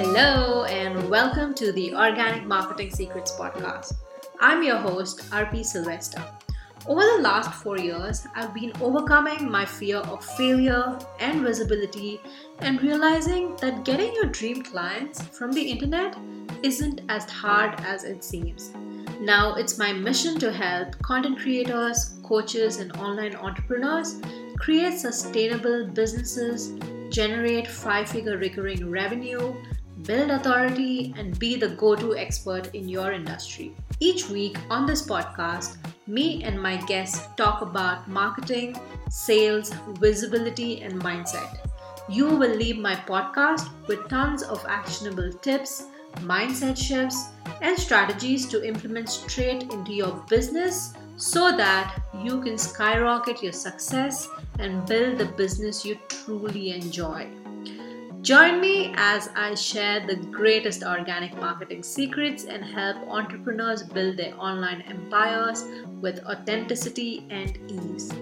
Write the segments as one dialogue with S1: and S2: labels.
S1: Hello, and welcome to the Organic Marketing Secrets Podcast. I'm your host, RP Sylvester. Over the last four years, I've been overcoming my fear of failure and visibility and realizing that getting your dream clients from the internet isn't as hard as it seems. Now, it's my mission to help content creators, coaches, and online entrepreneurs create sustainable businesses, generate five figure recurring revenue, build authority, and be the go to expert in your industry. Each week on this podcast, me and my guests talk about marketing, sales, visibility, and mindset. You will leave my podcast with tons of actionable tips, mindset shifts, and strategies to implement straight into your business so that you can skyrocket your success and build the business you truly enjoy. Join me as I share the greatest organic marketing secrets and help entrepreneurs build their online empires with authenticity and ease.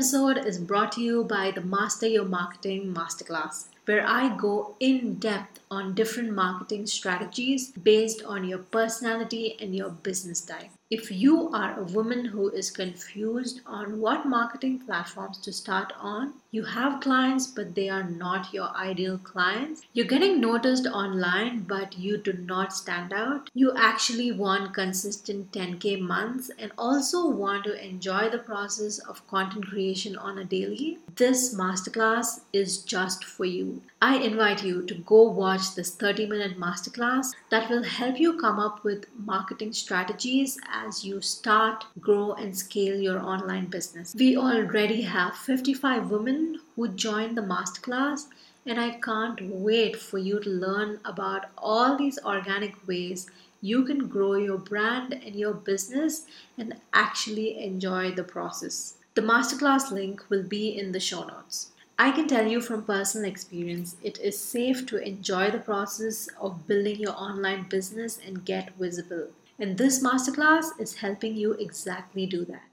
S1: Episode is brought to you by the Master Your Marketing Masterclass, where I go in depth on different marketing strategies based on your personality and your business type. If you are a woman who is confused on what marketing platforms to start on, you have clients but they are not your ideal clients, you're getting noticed online but you do not stand out, you actually want consistent 10k months and also want to enjoy the process of content creation on a daily, this masterclass is just for you. I invite you to go watch this 30 minute masterclass that will help you come up with marketing strategies as you start, grow, and scale your online business. We already have 55 women who joined the masterclass, and I can't wait for you to learn about all these organic ways you can grow your brand and your business and actually enjoy the process. The masterclass link will be in the show notes. I can tell you from personal experience, it is safe to enjoy the process of building your online business and get visible. And this masterclass is helping you exactly do that.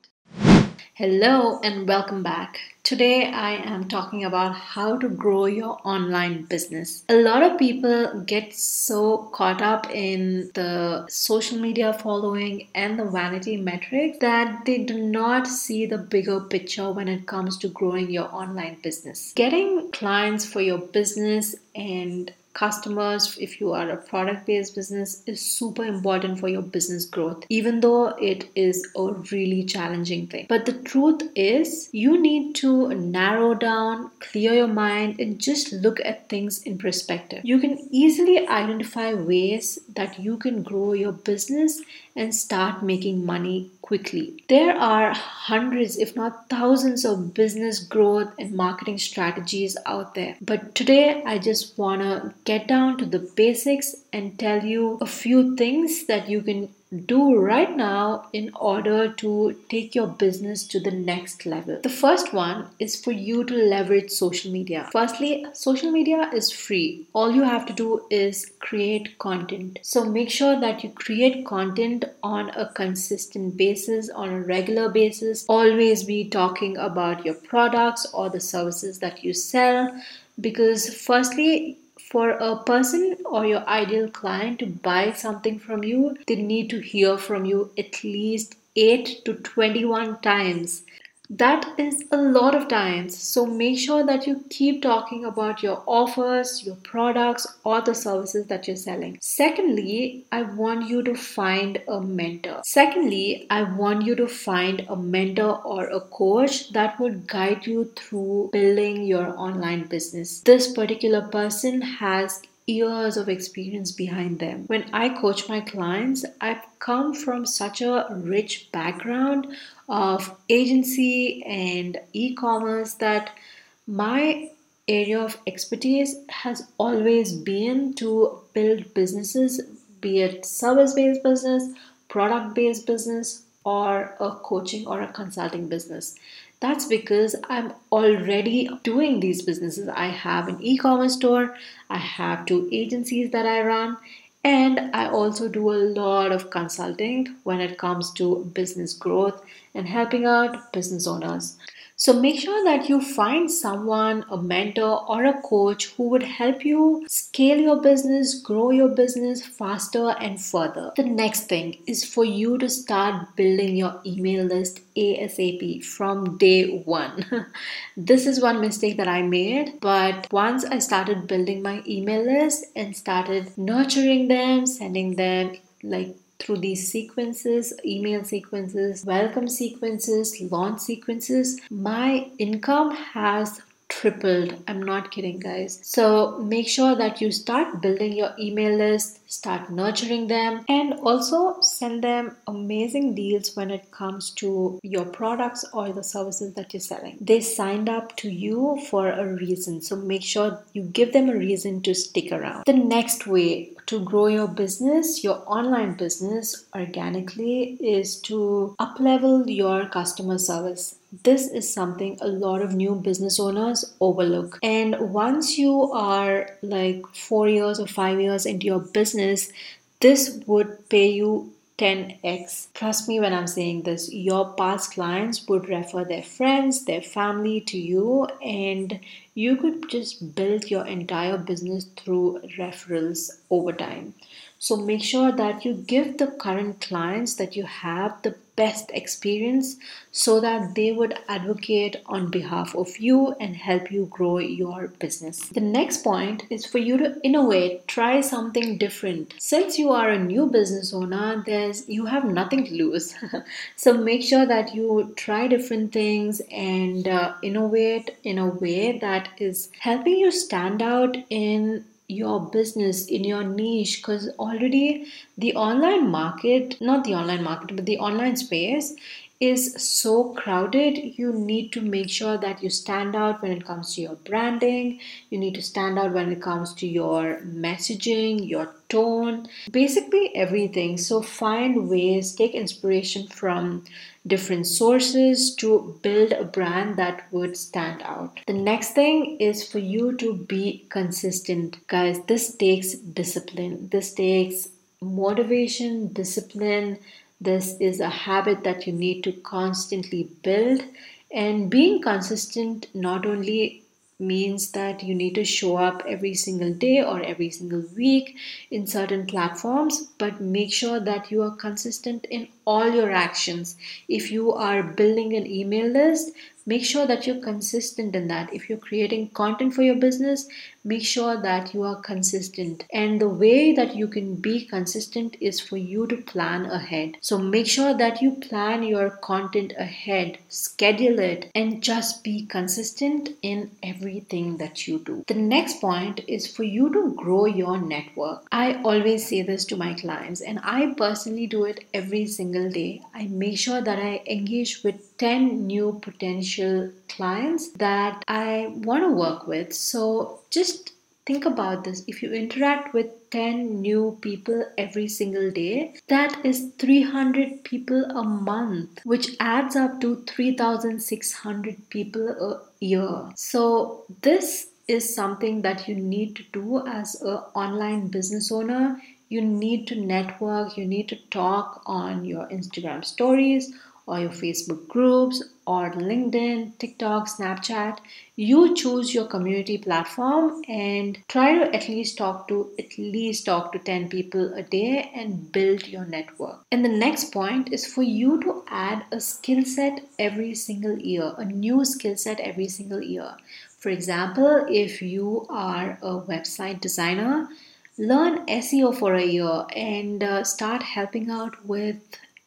S1: Hello and welcome back. Today I am talking about how to grow your online business. A lot of people get so caught up in the social media following and the vanity metrics that they do not see the bigger picture when it comes to growing your online business. Getting clients for your business and customers if you are a product based business is super important for your business growth even though it is a really challenging thing. But the truth is you need to narrow down clear your mind and just look at things in perspective. You can easily identify ways that you can grow your business and start making money quickly. There are hundreds, if not thousands, of business growth and marketing strategies out there. But today, I just want to get down to the basics and tell you a few things that you can do right now in order to take your business to the next level. The first one is for you to leverage social media. Firstly, social media is free. All you have to do is create content. So make sure that you create content on a consistent basis, on a regular basis. Always be talking about your products or the services that you sell because firstly for a person or your ideal client to buy something from you, they need to hear from you at least 8 to 21 times that is a lot of times. So make sure that you keep talking about your offers, your products, or the services that you're selling. Secondly, I want you to find a mentor. Secondly, I want you to find a mentor or a coach that would guide you through building your online business. This particular person has years of experience behind them. When I coach my clients, I've come from such a rich background of agency and e commerce that my area of expertise has always been to build businesses, be it service based business, product based business, or a coaching or a consulting business. That's because I'm already doing these businesses. I have an e commerce store, I have two agencies that I run, and I also do a lot of consulting when it comes to business growth and helping out business owners. So make sure that you find someone, a mentor or a coach who would help you scale your business, grow your business faster and further. The next thing is for you to start building your email list ASAP from day one. this is one mistake that I made, but once I started building my email list and started nurturing them, sending them like through these sequences, email sequences, welcome sequences, launch sequences, my income has tripled. I'm not kidding, guys. So make sure that you start building your email list, start nurturing them, and also send them amazing deals when it comes to your products or the services that you're selling. They signed up to you for a reason, so make sure you give them a reason to stick around. The next way to grow your business, your online business organically is to uplevel your customer service. This is something a lot of new business owners overlook. And once you are like 4 years or 5 years into your business, this would pay you 10x. Trust me when I'm saying this, your past clients would refer their friends, their family to you, and you could just build your entire business through referrals over time. So make sure that you give the current clients that you have the best experience so that they would advocate on behalf of you and help you grow your business. The next point is for you to innovate, try something different. Since you are a new business owner, there's you have nothing to lose. so make sure that you try different things and uh, innovate in a way that is helping you stand out in your business in your niche because already the online market not the online market but the online space is so crowded, you need to make sure that you stand out when it comes to your branding. You need to stand out when it comes to your messaging, your tone, basically everything. So find ways, take inspiration from different sources to build a brand that would stand out. The next thing is for you to be consistent. Guys, this takes discipline. This takes motivation, discipline, this is a habit that you need to constantly build. And being consistent not only means that you need to show up every single day or every single week in certain platforms, but make sure that you are consistent in all your actions. If you are building an email list, make sure that you're consistent in that. If you're creating content for your business, make sure that you are consistent. And the way that you can be consistent is for you to plan ahead. So make sure that you plan your content ahead, schedule it, and just be consistent in everything that you do. The next point is for you to grow your network. I always say this to my clients, and I personally do it every single day. I make sure that I engage with 10 new potential clients that I want to work with. So just think about this. If you interact with 10 new people every single day that is 300 people a month which adds up to 3600 people a year. So this is something that you need to do as an online business owner. You need to network you need to talk on your instagram stories or your Facebook groups or LinkedIn, TikTok, Snapchat. You choose your community platform and try to at least talk to at least talk to 10 people a day and build your network. And the next point is for you to add a skill set every single year, a new skill set every single year. For example, if you are a website designer, learn SEO for a year and uh, start helping out with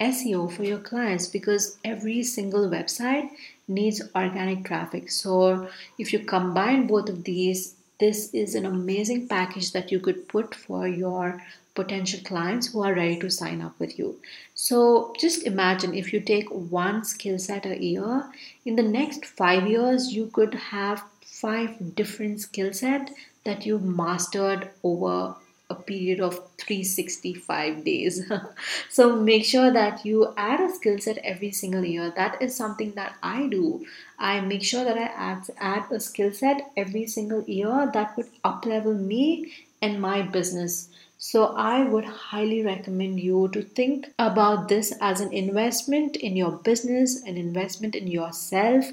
S1: SEO for your clients because every single website needs organic traffic. So, if you combine both of these, this is an amazing package that you could put for your potential clients who are ready to sign up with you. So, just imagine if you take one skill set a year, in the next five years, you could have five different skill set that you've mastered over a period of 365 days. so make sure that you add a skill set every single year. That is something that I do. I make sure that I add, add a skill set every single year that would uplevel me and my business. So, I would highly recommend you to think about this as an investment in your business, an investment in yourself,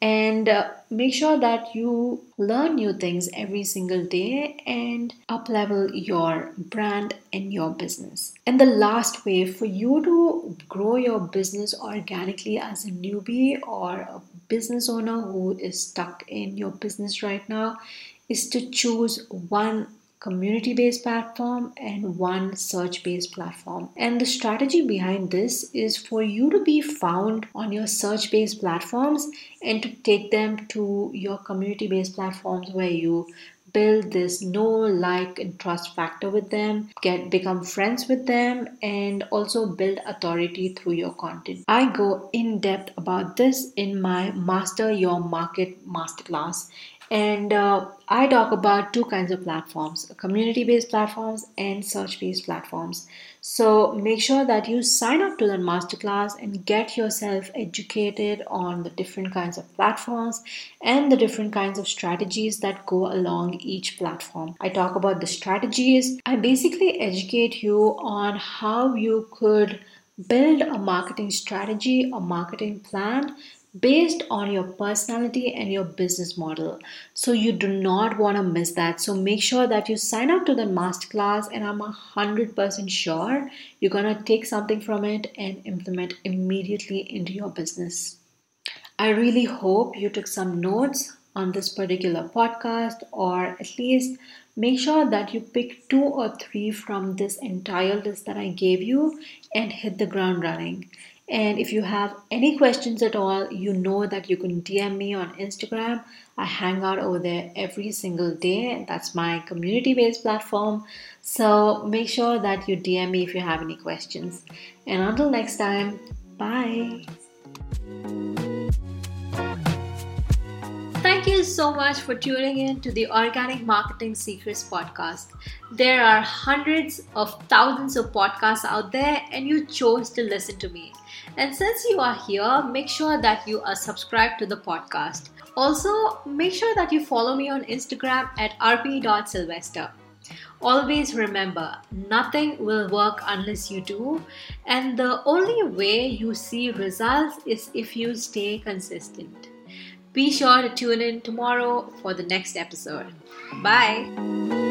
S1: and uh, make sure that you learn new things every single day and uplevel your brand and your business. And the last way for you to grow your business organically as a newbie or a business owner who is stuck in your business right now is to choose one community based platform and one search based platform. And the strategy behind this is for you to be found on your search based platforms and to take them to your community based platforms where you build this know like and trust factor with them get become friends with them and also build authority through your content i go in depth about this in my master your market masterclass and uh, I talk about two kinds of platforms community based platforms and search based platforms. So make sure that you sign up to the masterclass and get yourself educated on the different kinds of platforms and the different kinds of strategies that go along each platform. I talk about the strategies. I basically educate you on how you could build a marketing strategy, a marketing plan based on your personality and your business model. So you do not want to miss that. So make sure that you sign up to the masterclass, and I'm 100% sure you're going to take something from it and implement immediately into your business. I really hope you took some notes on this particular podcast, or at least make sure that you pick two or three from this entire list that I gave you and hit the ground running. And if you have any questions at all, you know that you can DM me on Instagram. I hang out over there every single day. That's my community based platform. So make sure that you DM me if you have any questions. And until next time, bye. Thank you so much for tuning in to the Organic Marketing Secrets podcast. There are hundreds of thousands of podcasts out there, and you chose to listen to me. And since you are here, make sure that you are subscribed to the podcast. Also, make sure that you follow me on Instagram at rp.sylvester. Always remember, nothing will work unless you do, and the only way you see results is if you stay consistent. Be sure to tune in tomorrow for the next episode. Bye.